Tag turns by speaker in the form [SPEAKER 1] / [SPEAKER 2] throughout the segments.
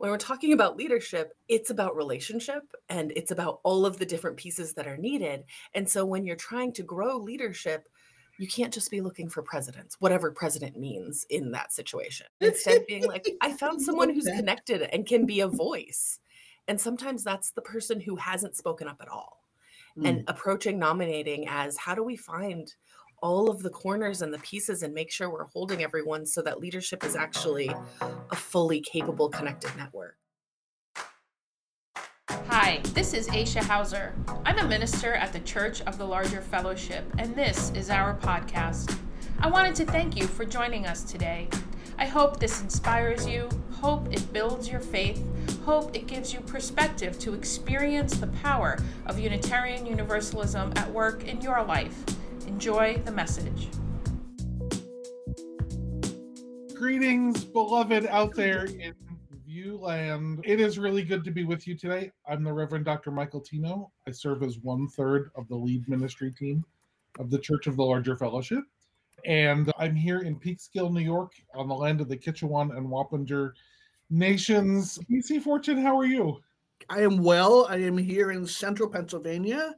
[SPEAKER 1] when we're talking about leadership, it's about relationship and it's about all of the different pieces that are needed. And so when you're trying to grow leadership, you can't just be looking for presidents, whatever president means in that situation. Instead, being like, I found someone who's connected and can be a voice. And sometimes that's the person who hasn't spoken up at all. Mm. And approaching nominating as how do we find all of the corners and the pieces and make sure we're holding everyone so that leadership is actually a fully capable connected network.
[SPEAKER 2] Hi, this is Aisha Hauser. I'm a minister at the Church of the Larger Fellowship, and this is our podcast. I wanted to thank you for joining us today. I hope this inspires you, hope it builds your faith, hope it gives you perspective to experience the power of Unitarian Universalism at work in your life. Enjoy the message.
[SPEAKER 3] Greetings, beloved out there in Viewland. It is really good to be with you today. I'm the Reverend Dr. Michael Tino. I serve as one third of the lead ministry team of the Church of the Larger Fellowship. And I'm here in Peekskill, New York, on the land of the Kichewan and Wappinger nations. DC Fortune, how are you?
[SPEAKER 4] I am well. I am here in central Pennsylvania,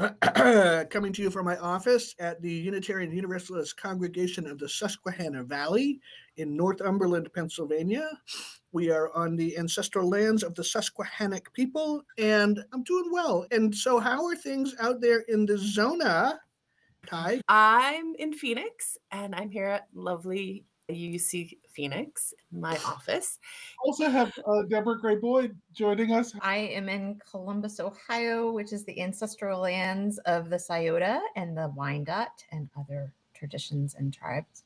[SPEAKER 4] coming to you from my office at the Unitarian Universalist Congregation of the Susquehanna Valley in Northumberland, Pennsylvania. We are on the ancestral lands of the Susquehannock people, and I'm doing well. And so, how are things out there in the zona? Hi.
[SPEAKER 1] I'm in Phoenix, and I'm here at lovely UC Phoenix, my office.
[SPEAKER 3] Also have uh, Debra Gray Boyd joining us.
[SPEAKER 5] I am in Columbus, Ohio, which is the ancestral lands of the Scioto and the Wyandot and other traditions and tribes.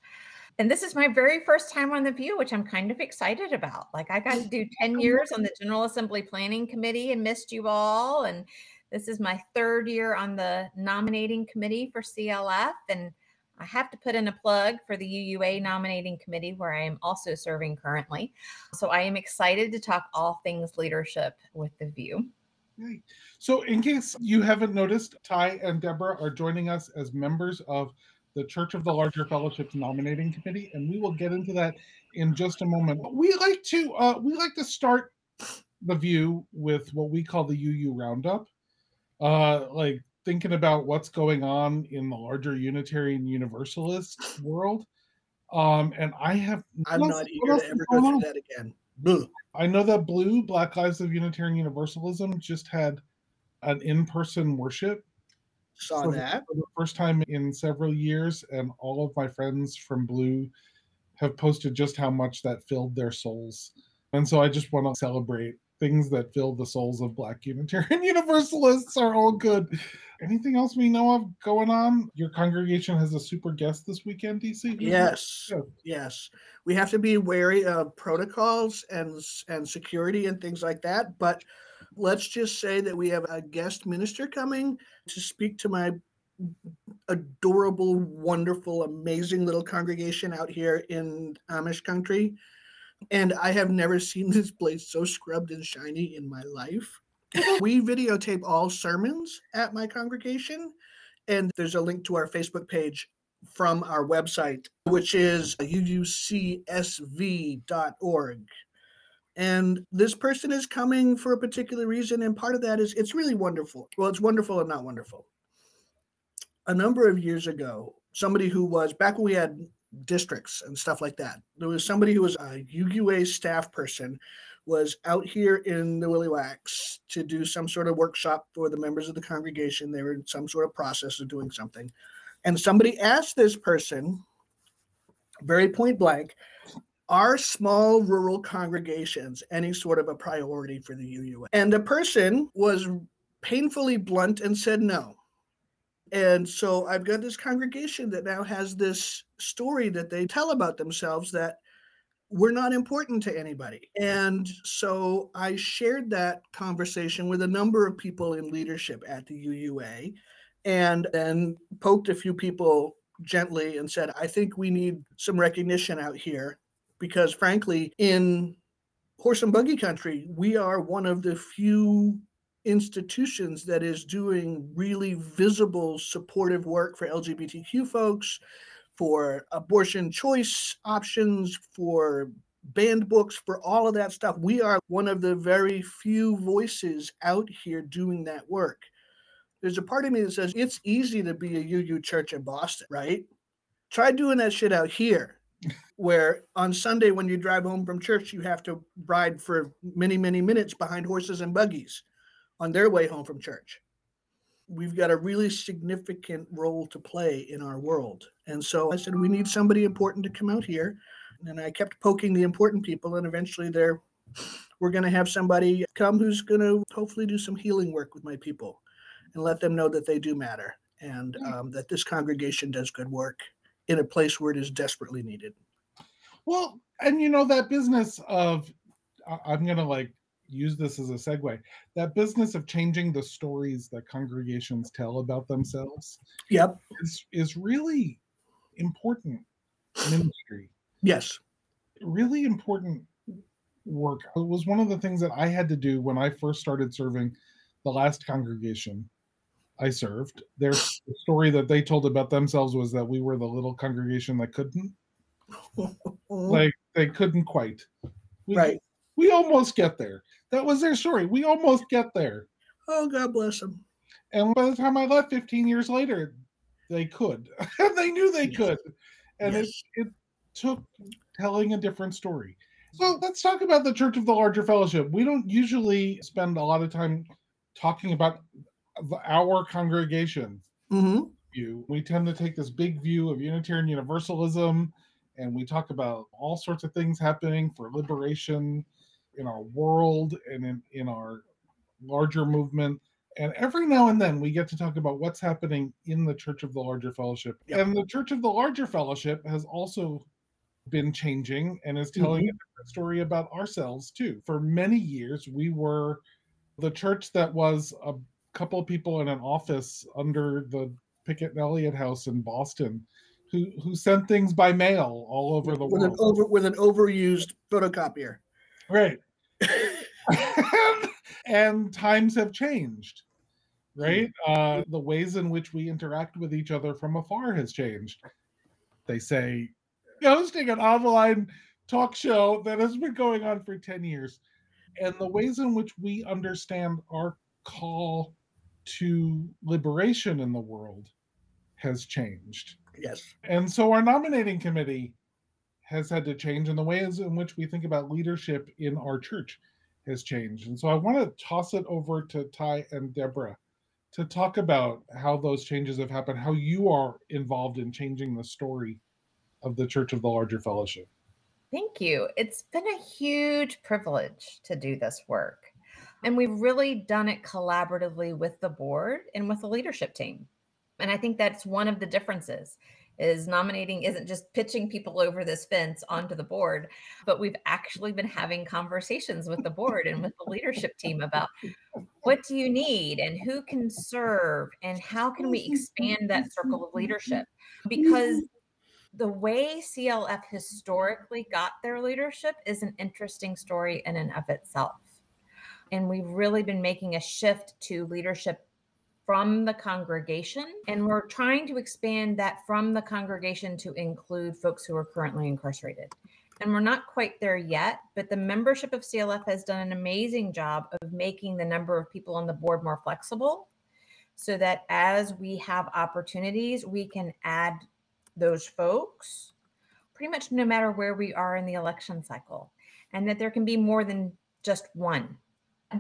[SPEAKER 5] And this is my very first time on the View, which I'm kind of excited about. Like I got to do 10 years on the General Assembly Planning Committee and missed you all. And this is my third year on the nominating committee for CLF. And I have to put in a plug for the UUA nominating committee where I am also serving currently. So I am excited to talk all things leadership with the view.
[SPEAKER 3] Great. So, in case you haven't noticed, Tie and Debra are joining us as members of the Church of the Larger Fellowship's nominating committee, and we will get into that in just a moment. We like to uh, we like to start the view with what we call the UU roundup, uh, like thinking about what's going on in the larger Unitarian Universalist world. Um, and I have
[SPEAKER 4] I'm not eager to ever go through that again. BLUU.
[SPEAKER 3] I know that BLUU Black Lives of Unitarian Universalism just had an in-person worship.
[SPEAKER 4] Saw that
[SPEAKER 3] for the first time in several years, and all of my friends from BLUU have posted just how much that filled their souls. And so I just want to celebrate things that fill the souls of Black Unitarian Universalists are all good. Anything else we know of going on? Your congregation has a super guest this weekend, DC.
[SPEAKER 4] Yes, yes. We have to be wary of protocols and and security and things like that. But let's just say that we have a guest minister coming to speak to my adorable, wonderful, amazing little congregation out here in Amish country. And I have never seen this place so scrubbed and shiny in my life. we videotape all sermons at my congregation. And there's a link to our Facebook page from our website, which is uucsv.org. And this person is coming for a particular reason. And part of that is it's really wonderful. Well, it's wonderful and not wonderful. A number of years ago, somebody who was back when we had districts and stuff like that. There was somebody who was a UUA staff person was out here in the Willy Wax to do some sort of workshop for the members of the congregation. They were in some sort of process of doing something. And somebody asked this person, very point blank, are small rural congregations any sort of a priority for the UUA? And the person was painfully blunt and said no. And so I've got this congregation that now has this story that they tell about themselves that we're not important to anybody. And so I shared that conversation with a number of people in leadership at the UUA and then poked a few people gently and said, I think we need some recognition out here because, frankly, in horse and buggy country, we are one of the few institutions that is doing really visible supportive work for LGBTQ folks, for abortion choice options, for banned books, for all of that stuff. We are one of the very few voices out here doing that work. There's a part of me that says it's easy to be a UU church in Boston, right? Try doing that shit out here, where on Sunday when you drive home from church, you have to ride for many, many minutes behind horses and buggies on their way home from church. We've got a really significant role to play in our world. And so I said, we need somebody important to come out here and I kept poking the important people, and eventually there, we're going to have somebody come who's going to hopefully do some healing work with my people, and let them know that they do matter and um, that this congregation does good work in a place where it is desperately needed.
[SPEAKER 3] Well, and you know that business of I'm going to like use this as a segue. That business of changing the stories that congregations tell about themselves.
[SPEAKER 4] Yep.
[SPEAKER 3] Is is really important ministry
[SPEAKER 4] Yes.
[SPEAKER 3] Really important work. It was one of the things that I had to do when I first started serving the last congregation I served. Their story that they told about themselves was that we were the little congregation that couldn't. like they couldn't quite.
[SPEAKER 4] We, right.
[SPEAKER 3] We almost get there. That was their story. We almost get there.
[SPEAKER 4] Oh, God bless them.
[SPEAKER 3] And by the time I left 15 years later, they could. they knew they yes. could. And yes. it, it took telling a different story. So let's talk about the Church of the Larger Fellowship. We don't usually spend a lot of time talking about our congregation
[SPEAKER 4] mm-hmm.
[SPEAKER 3] view. We tend to take this big view of Unitarian Universalism, and we talk about all sorts of things happening for liberation in our world and in, in our larger movement. And every now and then we get to talk about what's happening in the Church of the Larger Fellowship. Yep. And the Church of the Larger Fellowship has also been changing and is telling mm-hmm. a different story about ourselves too. For many years, we were the church that was a couple of people in an office under the Pickett and Eliot House in Boston who who sent things by mail all over the
[SPEAKER 4] with
[SPEAKER 3] world
[SPEAKER 4] an over with an overused photocopier.
[SPEAKER 3] Right. and, and times have changed right? Uh, the ways in which we interact with each other from afar has changed. They say hosting an online talk show that has been going on for 10 years and the ways in which we understand our call to liberation in the world has changed.
[SPEAKER 4] Yes.
[SPEAKER 3] And so our nominating committee has had to change, and the ways in which we think about leadership in our church has changed. And so I want to toss it over to Tie and Debra to talk about how those changes have happened, how you are involved in changing the story of the Church of the Larger Fellowship.
[SPEAKER 5] Thank you. It's been a huge privilege to do this work. And we've really done it collaboratively with the board and with the leadership team. And I think that's one of the differences is nominating isn't just pitching people over this fence onto the board, but we've actually been having conversations with the board and with the leadership team about what do you need and who can serve and how can we expand that circle of leadership because the way CLF historically got their leadership is an interesting story in and of itself. And we've really been making a shift to leadership from the congregation. And we're trying to expand that from the congregation to include folks who are currently incarcerated. And we're not quite there yet, but the membership of CLF has done an amazing job of making the number of people on the board more flexible so that as we have opportunities, we can add those folks pretty much no matter where we are in the election cycle, and that there can be more than just one.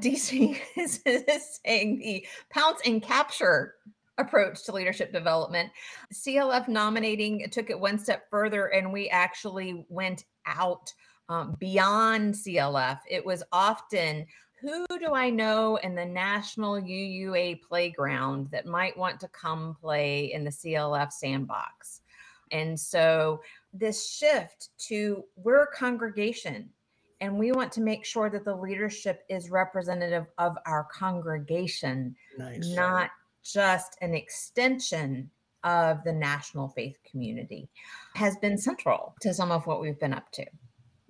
[SPEAKER 5] DC is, is saying the pounce and capture approach to leadership development. CLF nominating took it one step further, and we actually went out um, beyond CLF. It was often who do I know in the national UUA playground that might want to come play in the CLF sandbox? And so this shift to we're a congregation and we want to make sure that the leadership is representative of our congregation, nice. not just an extension of the national faith community, has been central to some of what we've been up to.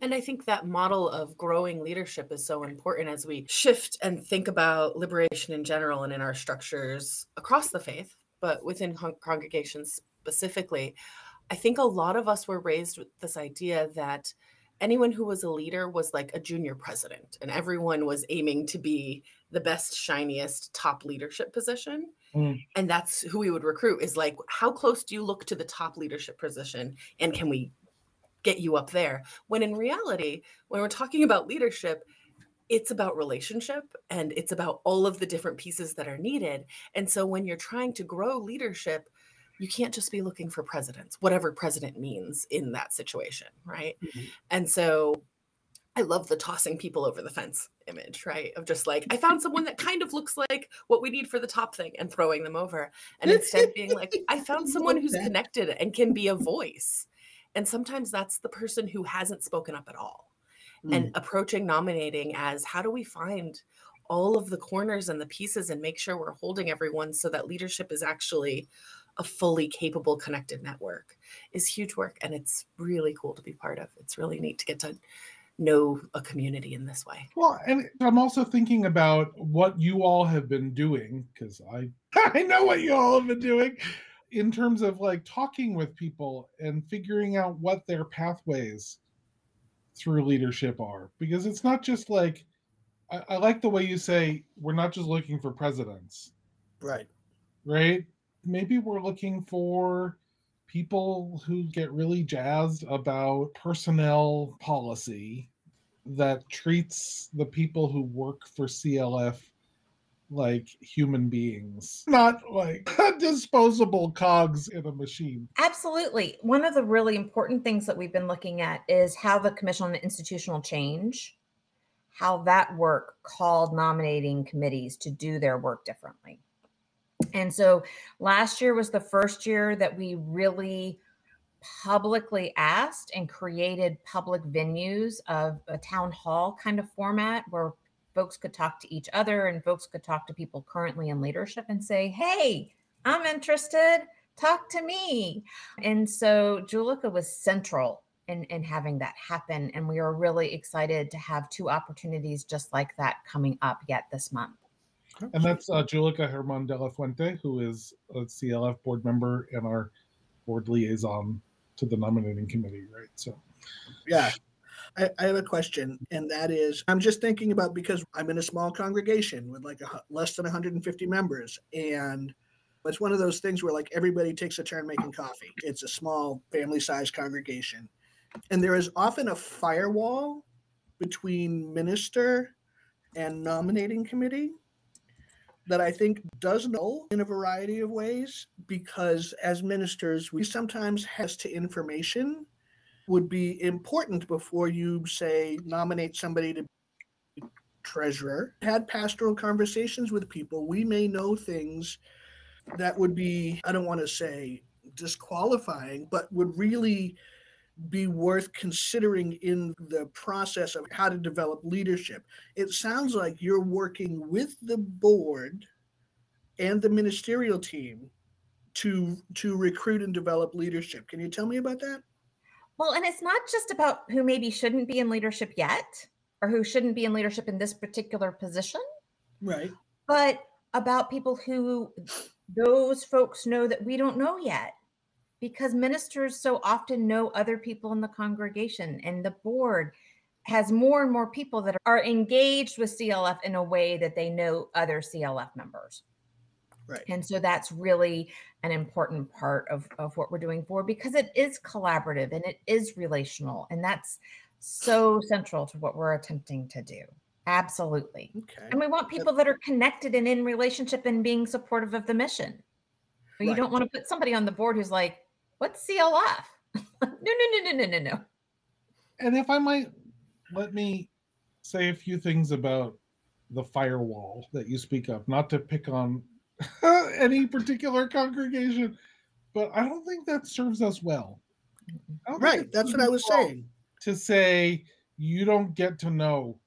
[SPEAKER 1] And I think that model of growing leadership is so important as we shift and think about liberation in general and in our structures across the faith, but within con- congregations specifically. I think a lot of us were raised with this idea that anyone who was a leader was like a junior president, and everyone was aiming to be the best, shiniest, top leadership position.
[SPEAKER 3] Mm.
[SPEAKER 1] And that's who we would recruit is like, how close do you look to the top leadership position? And can we get you up there? When in reality, when we're talking about leadership, it's about relationship and it's about all of the different pieces that are needed. And so when you're trying to grow leadership, you can't just be looking for presidents, whatever president means in that situation, right?
[SPEAKER 4] Mhm.
[SPEAKER 1] And so I love the tossing people over the fence image, right? Of just like, I found someone that kind of looks like what we need for the top thing and throwing them over. And instead being like, I found someone who's connected and can be a voice. And sometimes that's the person who hasn't spoken up at all. And approaching nominating as how do we find all of the corners and the pieces and make sure we're holding everyone so that leadership is actually a fully capable connected network is huge work and it's really cool to be part of. It's really neat to get to know a community in this way.
[SPEAKER 3] Well, and I'm also thinking about what you all have been doing because I I know what you all have been doing in terms of like talking with people and figuring out what their pathways through leadership are because it's not just like I, I like the way you say we're not just looking for presidents
[SPEAKER 4] right.
[SPEAKER 3] right? Maybe we're looking for people who get really jazzed about personnel policy that treats the people who work for CLF like human beings, not like disposable cogs in a machine.
[SPEAKER 5] Absolutely. One of the really important things that we've been looking at is how the Commission on Institutional Change, how that work called nominating committees to do their work differently. And so last year was the first year that we really publicly asked and created public venues of a town hall kind of format where folks could talk to each other and folks could talk to people currently in leadership and say, hey, I'm interested. Talk to me. And so Julica was central in, in having that happen. And we are really excited to have two opportunities just like that coming up yet this month.
[SPEAKER 3] And that's uh, Julica Hermann de la Fuente, who is a CLF board member and our board liaison to the nominating committee, right? So,
[SPEAKER 4] Yeah. I, I have a question, and that is I'm just thinking about because I'm in a small congregation with like a, less than 150 members, and it's one of those things where like everybody takes a turn making coffee. It's a small family sized congregation, and there is often a firewall between minister and nominating committee that I think does know in a variety of ways because as ministers, we sometimes has to information would be important before you say nominate somebody to be treasurer. Had pastoral conversations with people, we may know things that would be, I don't want to say disqualifying, but would really be worth considering in the process of how to develop leadership. It sounds like you're working with the board and the ministerial team to to recruit and develop leadership. Can you tell me about that?
[SPEAKER 5] Well, and it's not just about who maybe shouldn't be in leadership yet or who shouldn't be in leadership in this particular position,
[SPEAKER 4] Right.
[SPEAKER 5] but about people who those folks know that we don't know yet. Because ministers so often know other people in the congregation, and the board has more and more people that are engaged with CLF in a way that they know other CLF members.
[SPEAKER 4] Right.
[SPEAKER 5] And so that's really an important part of, of what we're doing for because it is collaborative and it is relational. And that's so central to what we're attempting to do. Absolutely.
[SPEAKER 4] Okay.
[SPEAKER 5] And we want people that are connected and in relationship and being supportive of the mission. But you don't want to put somebody on the board who's like, what's CLF? no, no, no, no, no, no, no.
[SPEAKER 3] and if I might, let me say a few things about the firewall that you speak of, not to pick on any particular congregation, but I don't think that serves us well. I don't think
[SPEAKER 4] Right. That's what I was
[SPEAKER 3] well
[SPEAKER 4] saying.
[SPEAKER 3] To say you don't get to know,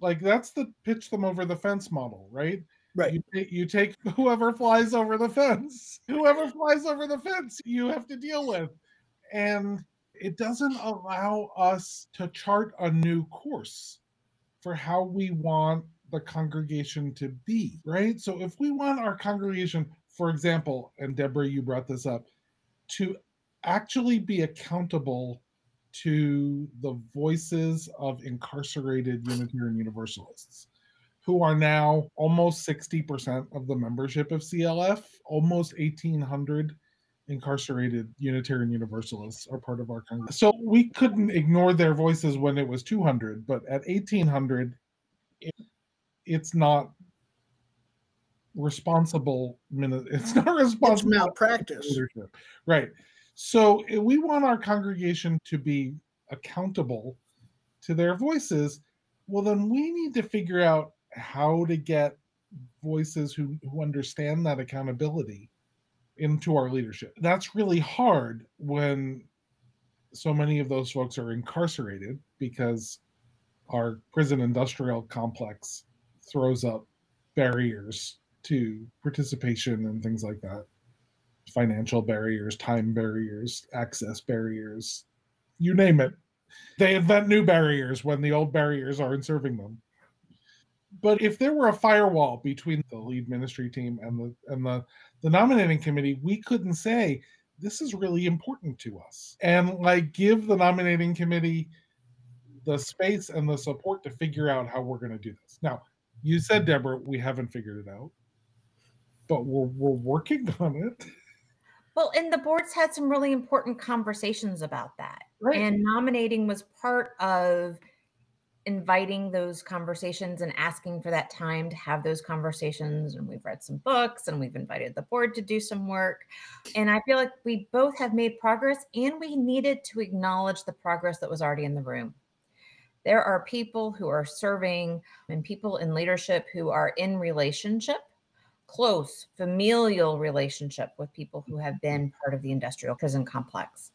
[SPEAKER 3] like that's the pitch them over the fence model, right?
[SPEAKER 4] Right.
[SPEAKER 3] You, ta- you take whoever flies over the fence, whoever flies over the fence, you have to deal with. And it doesn't allow us to chart a new course for how we want the congregation to be, right? So if we want our congregation, for example, and Debra, you brought this up, to actually be accountable to the voices of incarcerated Unitarian Universalists who are now almost 60% of the membership of CLF, almost 1,800 incarcerated Unitarian Universalists are part of our congregation. So we couldn't ignore their voices when it was 200, but at 1,800, it, it's not responsible. It's not responsible. It's
[SPEAKER 4] malpractice.
[SPEAKER 3] Leadership. Right. So eh, we want our congregation to be accountable to their voices. Well, then we need to figure out how to get voices who, who understand that accountability into our leadership. That's really hard when so many of those folks are incarcerated because our prison industrial complex throws up barriers to participation and things like that financial barriers, time barriers, access barriers, you name it. They invent new barriers when the old barriers aren't serving them. But if there were a firewall between the lead ministry team and the and the the nominating committee, we couldn't say this is really important to us and like give the nominating committee the space and the support to figure out how we're going to do this. Now, you said, Debra, we haven't figured it out, but we're we're working on it.
[SPEAKER 5] Well, and the boards had some really important conversations about that. Right. And nominating was part of inviting those conversations and asking for that time to have those conversations. And we've read some books and we've invited the board to do some work. And I feel like we both have made progress and we needed to acknowledge the progress that was already in the room. There are people who are serving and people in leadership who are in relationship close familial relationship with people who have been part of the industrial prison complex.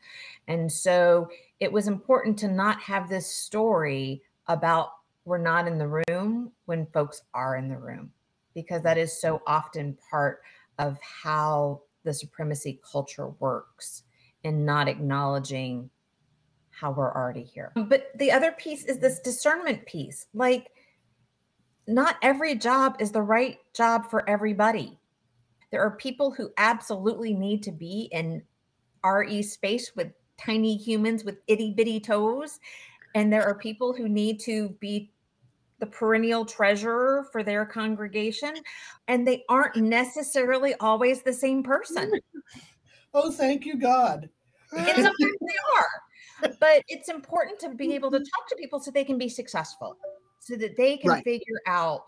[SPEAKER 5] And so it was important to not have this story about we're not in the room when folks are in the room, because that is so mm-hmm. often part of how the supremacy culture works and not acknowledging how we're already here. Mm, but the other piece is this discernment piece. Like, not every job is the right job for everybody. There are people who absolutely need to be in RE space with tiny humans with itty bitty toes. And there are people who need to be the perennial treasurer for their congregation. And they aren't necessarily always the same person.
[SPEAKER 4] Oh, thank you, God.
[SPEAKER 5] And sometimes they are. But it's important to be able to talk to people so they can be successful so that they can right. figure out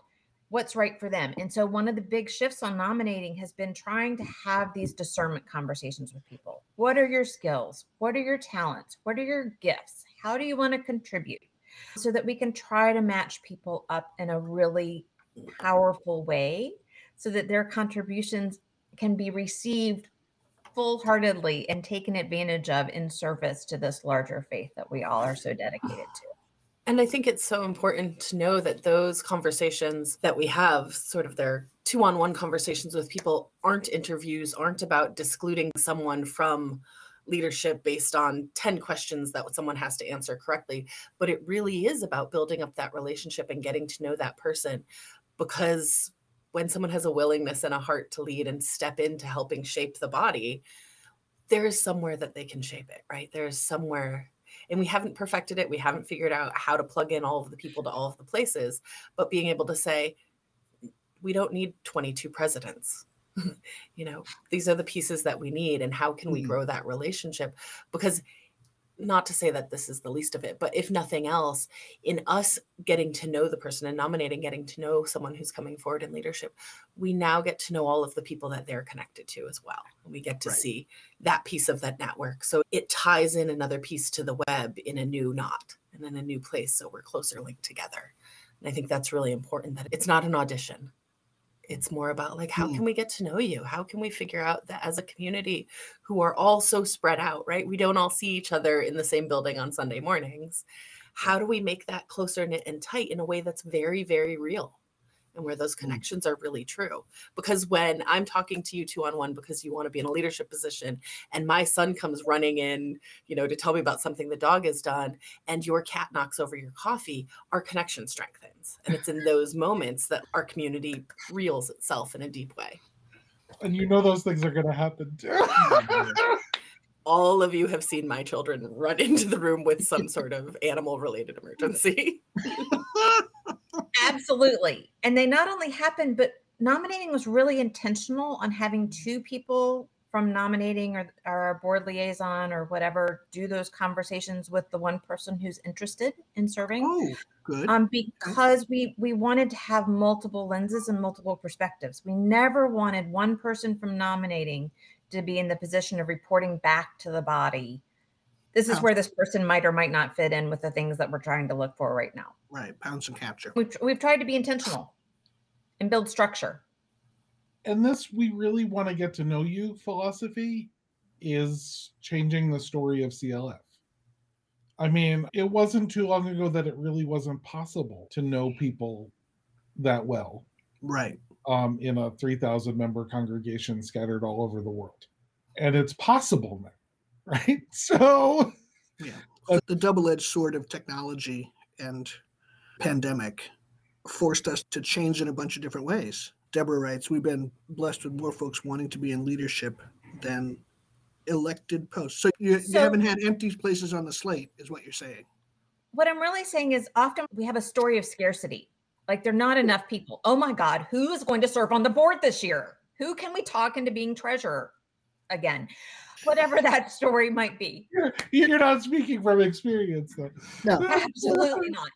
[SPEAKER 5] what's right for them. And so one of the big shifts on nominating has been trying to have these discernment conversations with people. What are your skills? What are your talents? What are your gifts? How do you want to contribute? So that we can try to match people up in a really powerful way so that their contributions can be received full heartedly and taken advantage of in service to this larger faith that we all are so dedicated to.
[SPEAKER 1] And I think it's so important to know that those conversations that we have, sort of their two on one conversations with people, aren't interviews, aren't about discluding someone from leadership based on 10 questions that someone has to answer correctly. But it really is about building up that relationship and getting to know that person because when someone has a willingness and a heart to lead and step into helping shape the body, there is somewhere that they can shape it, right? There's somewhere and we haven't perfected it. We haven't figured out how to plug in all of the people to all of the places, but being able to say, we don't need 22 presidents. you know, these are the pieces that we need. And how can we mm-hmm. grow that relationship? Because not to say that this is the least of it, but if nothing else, in us getting to know the person and nominating, getting to know someone who's coming forward in leadership, we now get to know all of the people that they're connected to as well. And we get to right. see that piece of that network. So it ties in another piece to the web in a new knot and in a new place. So we're closer linked together. And I think that's really important that it's not an audition it's more about like how can mm. we get to know you? How can we figure out that as a community who are all so spread out right? We don't all see each other in the same building on sunday mornings. How do we make that closer knit and tight in a way that's very very real and where those connections are really true. Because when I'm talking to you two on one because you want to be in a leadership position and my son comes running in, you know, to tell me about something the dog has done and your cat knocks over your coffee, our connection strengthens. And it's in those moments that our community reels itself in a deep way.
[SPEAKER 3] And you know those things are going to happen too.
[SPEAKER 1] all of you have seen my children run into the room with some sort of animal related emergency.
[SPEAKER 5] Absolutely. And they not only happened, but nominating was really intentional on having two people from nominating or, or our board liaison or whatever do those conversations with the one person who's interested in serving.
[SPEAKER 4] Oh, good.
[SPEAKER 5] Um, because we we wanted to have multiple lenses and multiple perspectives. We never wanted one person from nominating to be in the position of reporting back to the body. This is
[SPEAKER 4] Oh.
[SPEAKER 5] where this person might or might not fit in with the things that we're trying to look for right now.
[SPEAKER 4] right. Pounce and capture.
[SPEAKER 5] We've, we've tried to be intentional and build structure.
[SPEAKER 3] and this we really want to get to know you philosophy is changing the story of CLF. I mean, it wasn't too long ago that it really wasn't possible to know people that well
[SPEAKER 4] Right.
[SPEAKER 3] um, in a 3,000 member congregation scattered all over the world. And it's possible now, right? So,
[SPEAKER 4] The, the double-edged sword of technology and pandemic forced us to change in a bunch of different ways. Debra writes, we've been blessed with more folks wanting to be in leadership than elected posts. So you, you haven't had empty places on the slate, is what you're saying.
[SPEAKER 5] What I'm really saying is often we have a story of scarcity. Like there are not enough people. Oh my God, who is going to serve on the board this year? Who can we talk into being treasurer again? Whatever that story might be.
[SPEAKER 3] you're, you're not speaking from experience, though.
[SPEAKER 4] No.
[SPEAKER 5] Absolutely not.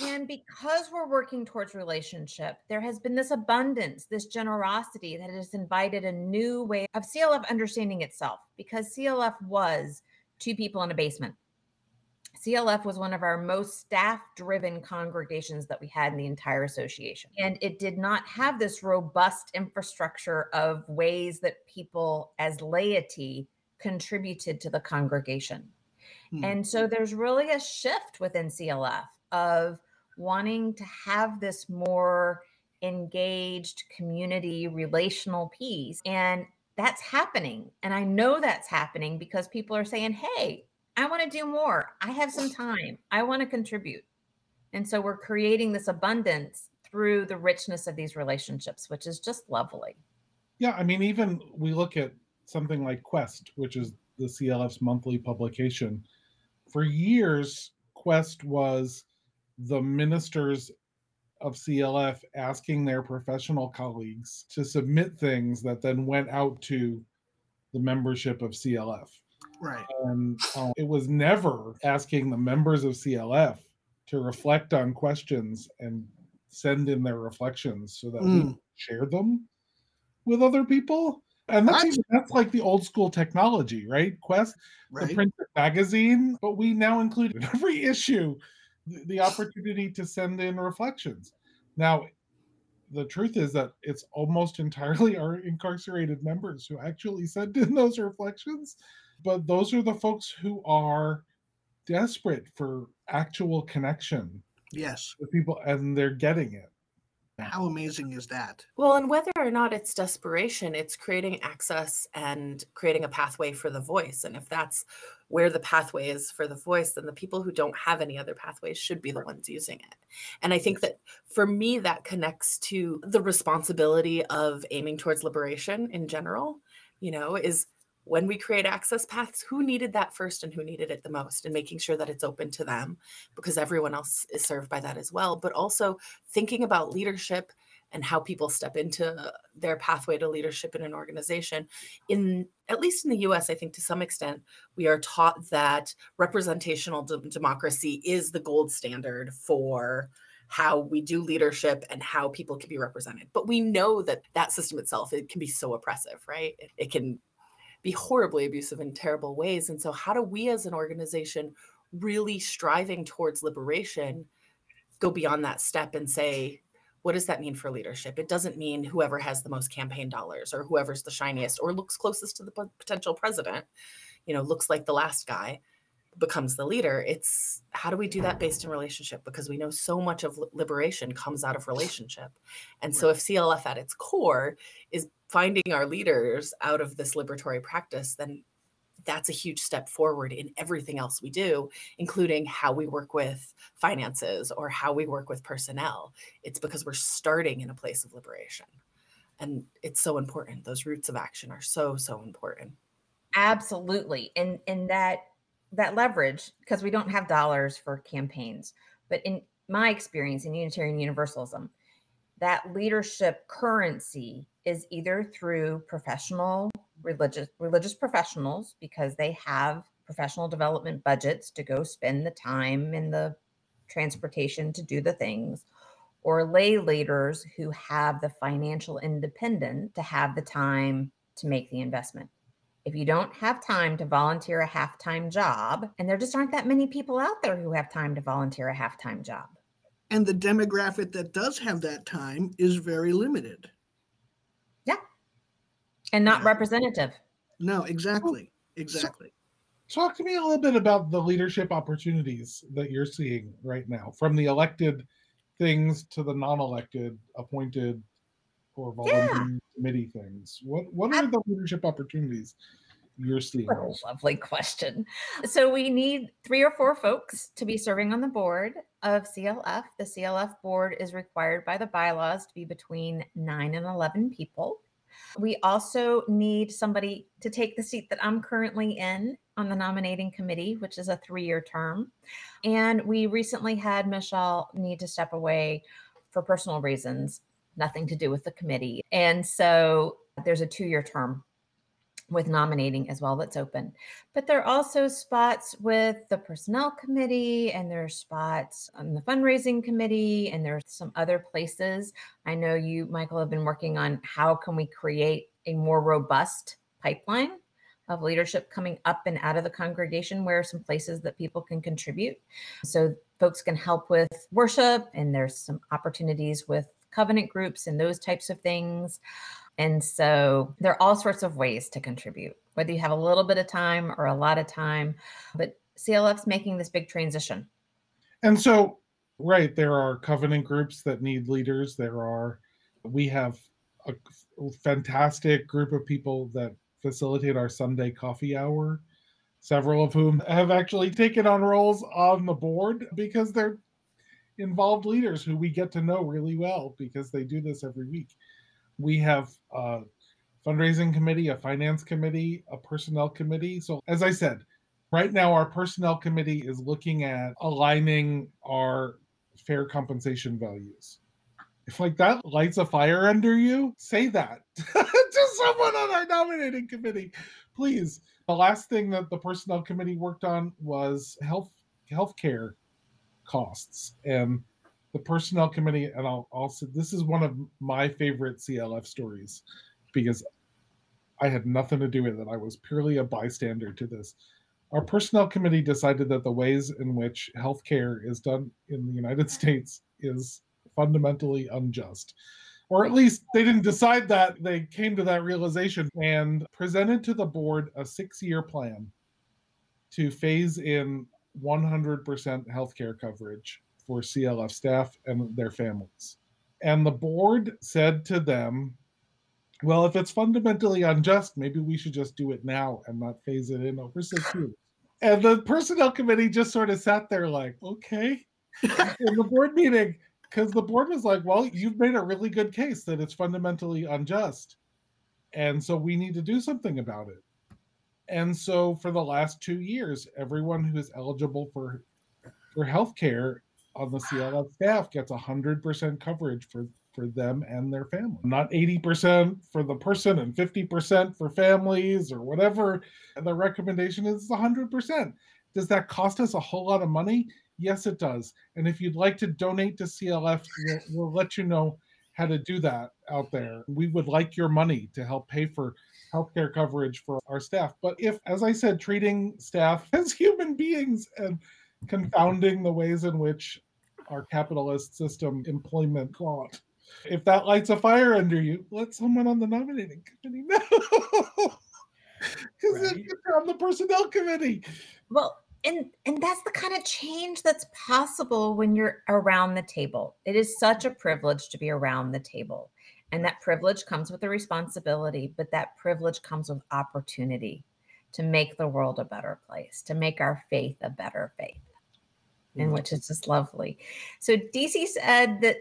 [SPEAKER 5] And because we're working towards relationship, there has been this abundance, this generosity that has invited a new way of CLF understanding itself because CLF was two people in a basement. CLF was one of our most staff driven congregations that we had in the entire association. And it did not have this robust infrastructure of ways that people as laity contributed to the congregation.
[SPEAKER 4] Hmm.
[SPEAKER 5] And so there's really a shift within CLF of wanting to have this more engaged community relational piece. And that's happening. And I know that's happening because people are saying, hey, I want to do more. I have some time. I want to contribute. And so we're creating this abundance through the richness of these relationships, which is just lovely.
[SPEAKER 3] Yeah, I mean, even we look at something like Quest, which is the CLF's monthly publication. For years, Quest was the ministers of CLF asking their professional colleagues to submit things that then went out to the membership of CLF.
[SPEAKER 4] Right.
[SPEAKER 3] And uh, it was never asking the members of CLF to reflect on questions and send in their reflections so that we
[SPEAKER 4] Mm.
[SPEAKER 3] could share them with other people. And that's even, that's like the old school technology, right? Quest, the printed magazine, but we now include in every issue the, the opportunity to send in reflections. Now, the truth is that it's almost entirely our incarcerated members who actually send in those reflections, but those are the folks who are desperate for actual connection
[SPEAKER 4] Yes.
[SPEAKER 3] with people and they're getting it.
[SPEAKER 4] How amazing is that?
[SPEAKER 1] Well, and whether or not it's desperation, it's creating access and creating a pathway for the voice. And if that's where the pathway is for the voice, then the people who don't have any other pathways should be the ones using it. And I think that for me, that connects to the responsibility of aiming towards liberation in general, you know, is when we create access paths, who needed that first and who needed it the most, and making sure that it's open to them because everyone else is served by that as well. But also thinking about leadership and how people step into their pathway to leadership in an organization. In at least in the US, I think to some extent, we are taught that representational de- democracy is the gold standard for how we do leadership and how people can be represented. But we know that that system itself it can be so oppressive, right? It, it can be horribly abusive in terrible ways. And so how do we as an organization really striving towards liberation go beyond that step and say what does that mean for leadership? It doesn't mean whoever has the most campaign dollars or whoever's the shiniest or looks closest to the potential president, you know, looks like the last guy becomes the leader. It's how do we do that based in relationship? Because we know so much of liberation comes out of relationship. And so if CLF at its core is finding our leaders out of this liberatory practice, then that's a huge step forward in everything else we do, including how we work with finances or how we work with personnel. It's because we're starting in a place of liberation. And it's so important. Those roots of action are so, so important.
[SPEAKER 5] Absolutely. And and that that leverage, because we don't have dollars for campaigns, but in my experience in Unitarian Universalism, that leadership currency is either through professional religious religious professionals because they have professional development budgets to go spend the time and the transportation to do the things or lay leaders who have the financial independence to have the time to make the investment. If you don't have time to volunteer a half time job, and there just aren't that many people out there who have time to volunteer a half time job.
[SPEAKER 4] And the demographic that does have that time is very limited.
[SPEAKER 5] Yeah. And not
[SPEAKER 4] Yeah.
[SPEAKER 5] representative.
[SPEAKER 4] No, exactly. Exactly.
[SPEAKER 3] Talk to me a little bit about the leadership opportunities that you're seeing right now, from the elected things to the non-elected, appointed, or volunteer committee things. What what are the leadership opportunities you're seeing?
[SPEAKER 5] Lovely question. So we need three or four folks to be serving on the board of CLF. The CLF board is required by the bylaws to be between nine and 11 people. We also need somebody to take the seat that I'm currently in on the nominating committee, which is a three year term. And we recently had Michelle need to step away for personal reasons, nothing to do with the committee. And so there's a two year term with nominating as well that's open. But there are also spots with the personnel committee and there's spots on the fundraising committee and there's some other places. I know you, Michael, have been working on how can we create a more robust pipeline of leadership coming up and out of the congregation where are some places that people can contribute. So folks can help with worship and there's some opportunities with covenant groups and those types of things. And so there are all sorts of ways to contribute, whether you have a little bit of time or a lot of time. But CLF's making this big transition.
[SPEAKER 3] And so, right, there are covenant groups that need leaders. There are, we have a fantastic group of people that facilitate our Sunday coffee hour, several of whom have actually taken on roles on the board because they're involved leaders who we get to know really well because they do this every week. We have a fundraising committee, a finance committee, a personnel committee. So, as I said, right now our personnel committee is looking at aligning our fair compensation values. If like that lights a fire under you, say that to someone on our nominating committee, please. The last thing that the personnel committee worked on was health healthcare costs and the personnel committee and I'll also this is one of my favorite CLF stories because I had nothing to do with it. I was purely a bystander to this. Our personnel committee decided that the ways in which healthcare is done in the United States is fundamentally unjust. Or at least they didn't decide that. They came to that realization and presented to the board a six year plan to phase in 100% healthcare coverage for CLF staff and their families. And the board said to them, well, if it's fundamentally unjust, maybe we should just do it now and not phase it in over six years. And the personnel committee just sort of sat there like, okay. in the board meeting, because the board was like, well, you've made a really good case that it's fundamentally unjust. And so we need to do something about it. And so for the last two years, everyone who is eligible for for health care on the CLF staff gets 100% coverage for for them and their family. Not 80% for the person and 50% for families or whatever the recommendation is 100%. Does that cost us a whole lot of money? Yes, it does. And if you'd like to donate to CLF, we'll, we'll let you know how to do that out there. We would like your money to help pay for healthcare coverage for our staff. But if, as I said, treating staff as human beings and confounding the ways in which our capitalist system employment God. If that lights a fire under you, let someone on the nominating committee know. Because
[SPEAKER 4] Right.
[SPEAKER 3] you're on the personnel committee.
[SPEAKER 5] Well, and and that's the kind of change that's possible when you're around the table. It is such a privilege to be around the table. And that privilege comes with a responsibility, but that privilege comes with opportunity to make the world a better place, to make our faith a better faith. And mm-hmm. which is just lovely. So DC said that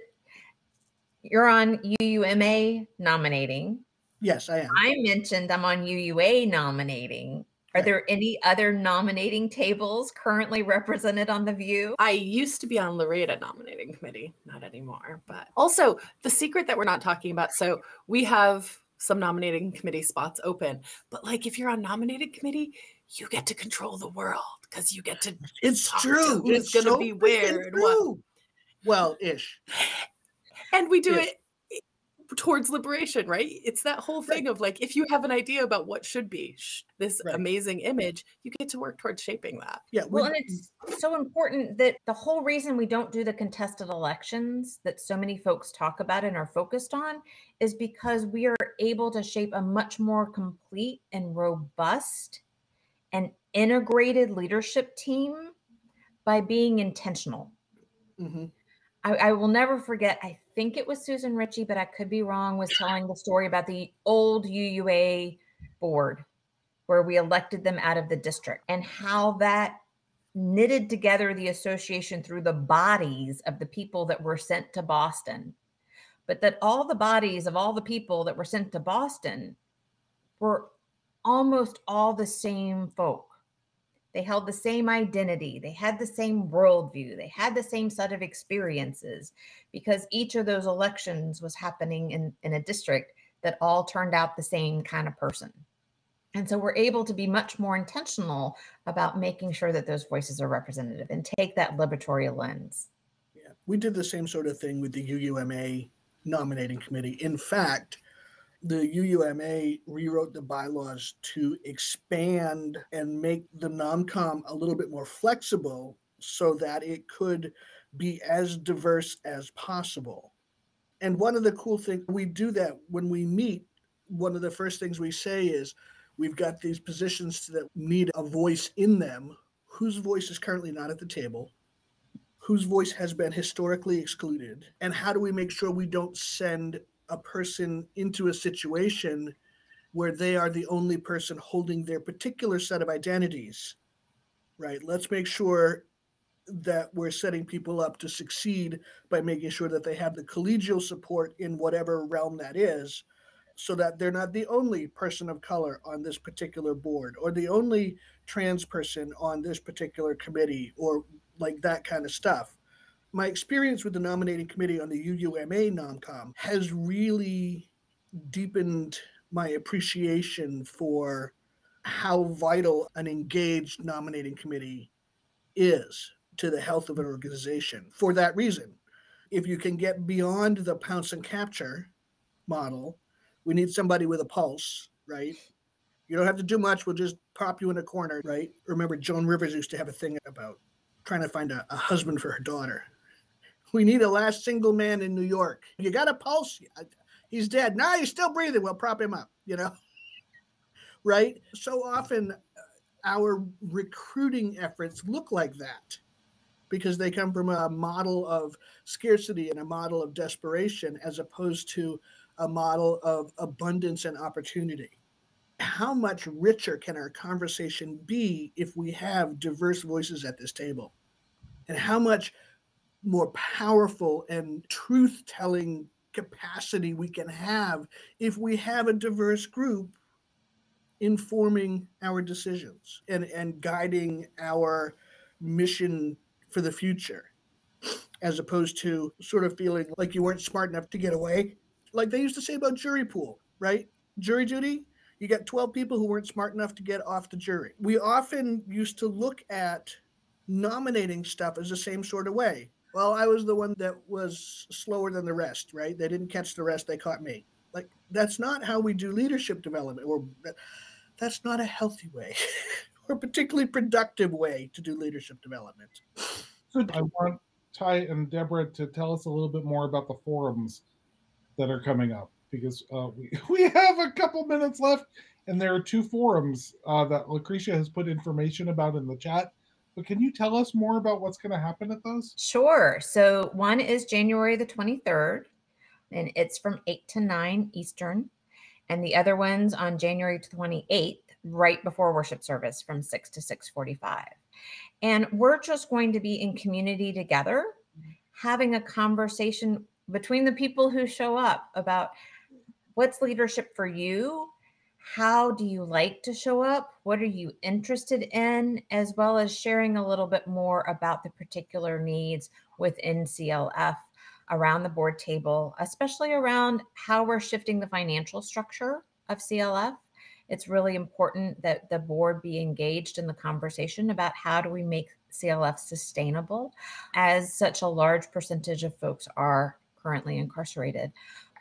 [SPEAKER 5] you're on UUMA nominating.
[SPEAKER 4] Yes, I am.
[SPEAKER 5] I mentioned I'm on UUA nominating. Are there any other nominating tables currently represented on The View?
[SPEAKER 1] I used to be on LREDA nominating committee, not anymore. But also, the secret that we're not talking about. So we have some nominating committee spots open, but like if you're on nominating committee, you get to control the world because you get to
[SPEAKER 4] It's
[SPEAKER 1] talk to
[SPEAKER 4] true. It's
[SPEAKER 1] gonna
[SPEAKER 4] so
[SPEAKER 1] be
[SPEAKER 4] weird.
[SPEAKER 1] where what.
[SPEAKER 4] true. Well, ish.
[SPEAKER 1] and we do
[SPEAKER 4] Yes.
[SPEAKER 1] it towards liberation right it's that whole
[SPEAKER 4] Right.
[SPEAKER 1] thing of like if you have an idea about what should be sh- this
[SPEAKER 4] Right.
[SPEAKER 1] amazing image you get to work towards shaping that
[SPEAKER 4] Yeah.
[SPEAKER 5] Well, and it's so important that the whole reason we don't do the contested elections that so many folks talk about and are focused on is because we are able to shape a much more complete and robust and integrated leadership team by being intentional.
[SPEAKER 4] Mhm.
[SPEAKER 5] I, I will never forget. I think it was Susan Ritchie, but I could be wrong. Was telling the story about the old UUA board where we elected them out of the district and how that knitted together the association through the bodies of the people that were sent to Boston. But that all the bodies of all the people that were sent to Boston were almost all the same folk. They held the same identity. They had the same worldview. They had the same set of experiences because each of those elections was happening in, in a district that all turned out the same kind of person. And so we're able to be much more intentional about making sure that those voices are representative and take that liberatory lens.
[SPEAKER 4] Yeah, we did the same sort of thing with the UUMA nominating committee. In fact, the UUMA rewrote the bylaws to expand and make the nomcom a little bit more flexible so that it could be as diverse as possible. And one of the cool things we do that when we meet, one of the first things we say is we've got these positions that need a voice in them. Whose voice is currently not at the table? Whose voice has been historically excluded? And how do we make sure we don't send a person into a situation where they are the only person holding their particular set of identities right let's make sure that we're setting people up to succeed by making sure that they have the collegial support in whatever realm that is so that they're not the only person of color on this particular board or the only trans person on this particular committee or like that kind of stuff. My experience with the nominating committee on the UUMA NOMCOM has really deepened my appreciation for how vital an engaged nominating committee is to the health of an organization for that reason. If you can get beyond the pounce and capture model, we need somebody with a pulse, right? You don't have to do much. We'll just pop you in a corner, right? Remember, Joan Rivers used to have a thing about trying to find a, a husband for her daughter. We need a last single man in New York. You got a pulse? He's dead. No, he's still breathing. We'll prop him up, you know? right? So often uh, our recruiting efforts look like that because they come from a model of scarcity and a model of desperation as opposed to a model of abundance and opportunity. How much richer can our conversation be if we have diverse voices at this table? And how much more powerful and truth telling capacity we can have if we have a diverse group informing our decisions and, and guiding our mission for the future, as opposed to sort of feeling like you weren't smart enough to get away. Like they used to say about jury pool, right? Jury duty, you got 12 people who weren't smart enough to get off the jury. We often used to look at nominating stuff as the same sort of way. Well, I was the one that was slower than the rest, right? They didn't catch the rest, they caught me. Like that's not how we do leadership development or that's not a healthy way or a particularly productive way to do leadership development.
[SPEAKER 3] I want Tie and Deborah to tell us a little bit more about the forums that are coming up because uh, we, we have a couple minutes left and there are two forums uh, that Lucretia has put information about in the chat. But can you tell us more about what's going to happen at those?
[SPEAKER 5] Sure. So one is January the 23rd, and it's from 8 to 9 Eastern. And the other one's on January 28th, right before worship service from 6 to 645. And we're just going to be in community together, having a conversation between the people who show up about what's leadership for you? How do you like to show up? What are you interested in? As well as sharing a little bit more about the particular needs within CLF around the board table, especially around how we're shifting the financial structure of CLF. It's really important that the board be engaged in the conversation about how do we make CLF sustainable as such a large percentage of folks are currently incarcerated.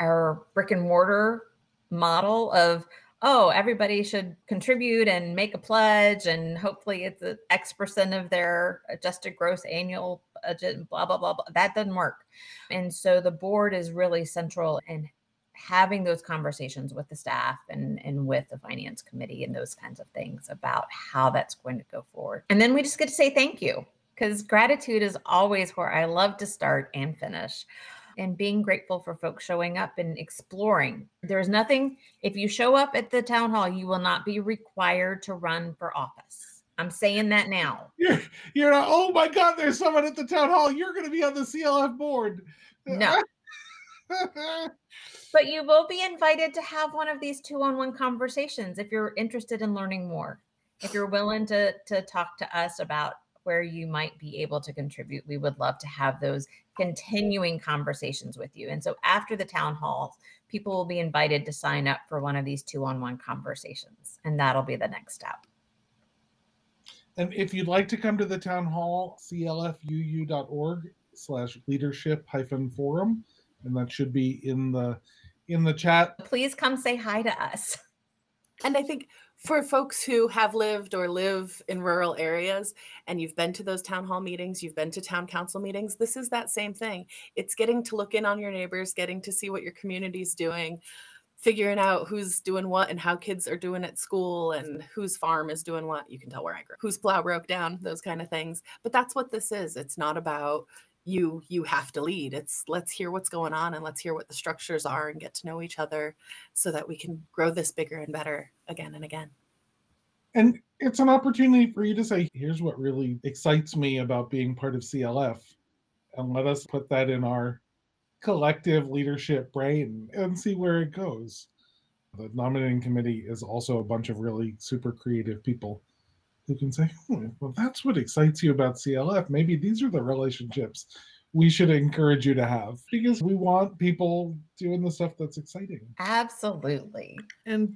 [SPEAKER 5] Our brick and mortar model of oh, everybody should contribute and make a pledge, and hopefully it's X percent of their adjusted gross annual budget, blah, blah, blah, blah. That doesn't work. And so the board is really central in having those conversations with the staff and, and with the finance committee and those kinds of things about how that's going to go forward. And then we just get to say thank you because gratitude is always where I love to start and finish and being grateful for folks showing up and exploring. There's nothing, if you show up at the town hall, you will not be required to run for office. I'm saying that now.
[SPEAKER 3] You're, you're not, oh my God, there's someone at the town hall. You're going to be on the CLF board.
[SPEAKER 5] No. but you will be invited to have one of these two on one conversations if you're interested in learning more. If you're willing to, to talk to us about where you might be able to contribute. We would love to have those continuing conversations with you. And so after the town halls, people will be invited to sign up for one of these two on one conversations, and that'll be the next step.
[SPEAKER 3] And if you'd like to come to the town hall, clfuu.org slash leadership hyphen forum, and that should be in the in the chat.
[SPEAKER 5] Please come say hi to us.
[SPEAKER 1] And I think for folks who have lived or live in rural areas and you've been to those town hall meetings, you've been to town council meetings, this is that same thing. It's getting to look in on your neighbors, getting to see what your community's doing, figuring out who's doing what and how kids are doing at school and whose farm is doing what. You can tell where I grew, whose plow broke down, those kind of things. But that's what this is. It's not about you you have to lead it's let's hear what's going on and let's hear what the structures are and get to know each other so that we can grow this bigger and better again and again
[SPEAKER 3] and it's an opportunity for you to say here's what really excites me about being part of clf and let us put that in our collective leadership brain and see where it goes the nominating committee is also a bunch of really super creative people who can say, hmm, well, that's what excites you about CLF. Maybe these are the relationships we should encourage you to have because we want people doing the stuff that's exciting.
[SPEAKER 5] Absolutely.
[SPEAKER 4] And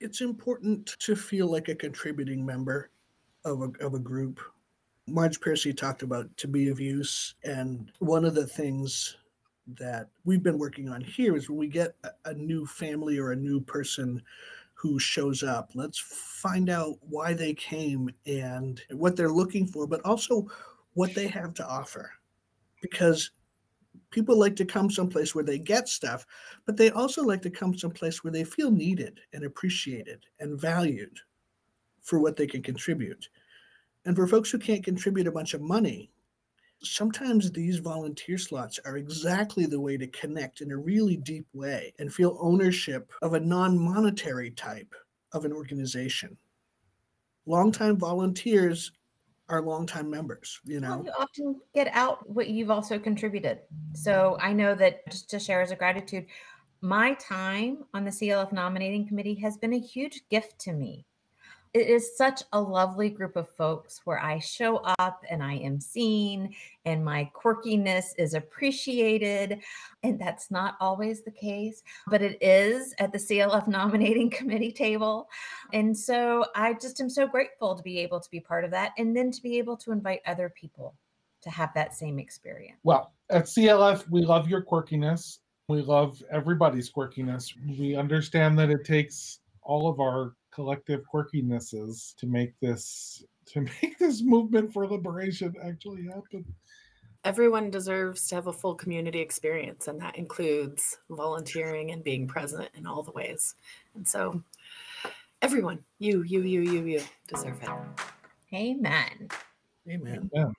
[SPEAKER 4] it's important to feel like a contributing member of a, of a group. Marge Piercy talked about to be of use. And one of the things that we've been working on here is when we get a, a new family or a new person who shows up. Let's find out why they came and what they're looking for, but also what they have to offer. Because people like to come someplace where they get stuff, but they also like to come someplace where they feel needed and appreciated and valued for what they can contribute. And for folks who can't contribute a bunch of money, sometimes these volunteer slots are exactly the way to connect in a really deep way and feel ownership of a non monetary type of an organization. Longtime volunteers are longtime members, you know.
[SPEAKER 5] Well, you often get out what you've also contributed. So I know that just to share as a gratitude, my time on the CLF nominating committee has been a huge gift to me it is such a lovely group of folks where I show up and I am seen and my quirkiness is appreciated. And that's not always the case, but it is at the CLF nominating committee table. And so I just am so grateful to be able to be part of that and then to be able to invite other people to have that same experience.
[SPEAKER 3] Well, at CLF, we love your quirkiness. We love everybody's quirkiness. We understand that it takes all of our collective quirkinesses to make this to make this movement for liberation actually happen.
[SPEAKER 1] Everyone deserves to have a full community experience, and that includes volunteering and being present in all the ways. And so, everyone, you, you, you, you, you deserve it.
[SPEAKER 5] Amen.
[SPEAKER 4] Amen.
[SPEAKER 3] Yeah.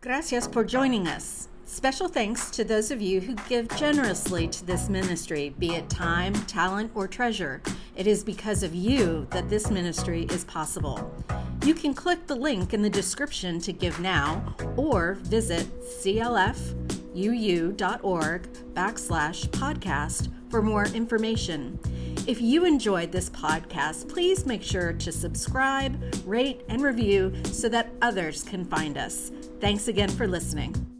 [SPEAKER 6] Gracias por joining us. Special thanks to those of you who give generously to this ministry, be it time, talent, or treasure. It is because of you that this ministry is possible. You can click the link in the description to give now or visit clfuu.org backslash podcast for more information. If you enjoyed this podcast, please make sure to subscribe, rate, and review so that others can find us. Thanks again for listening.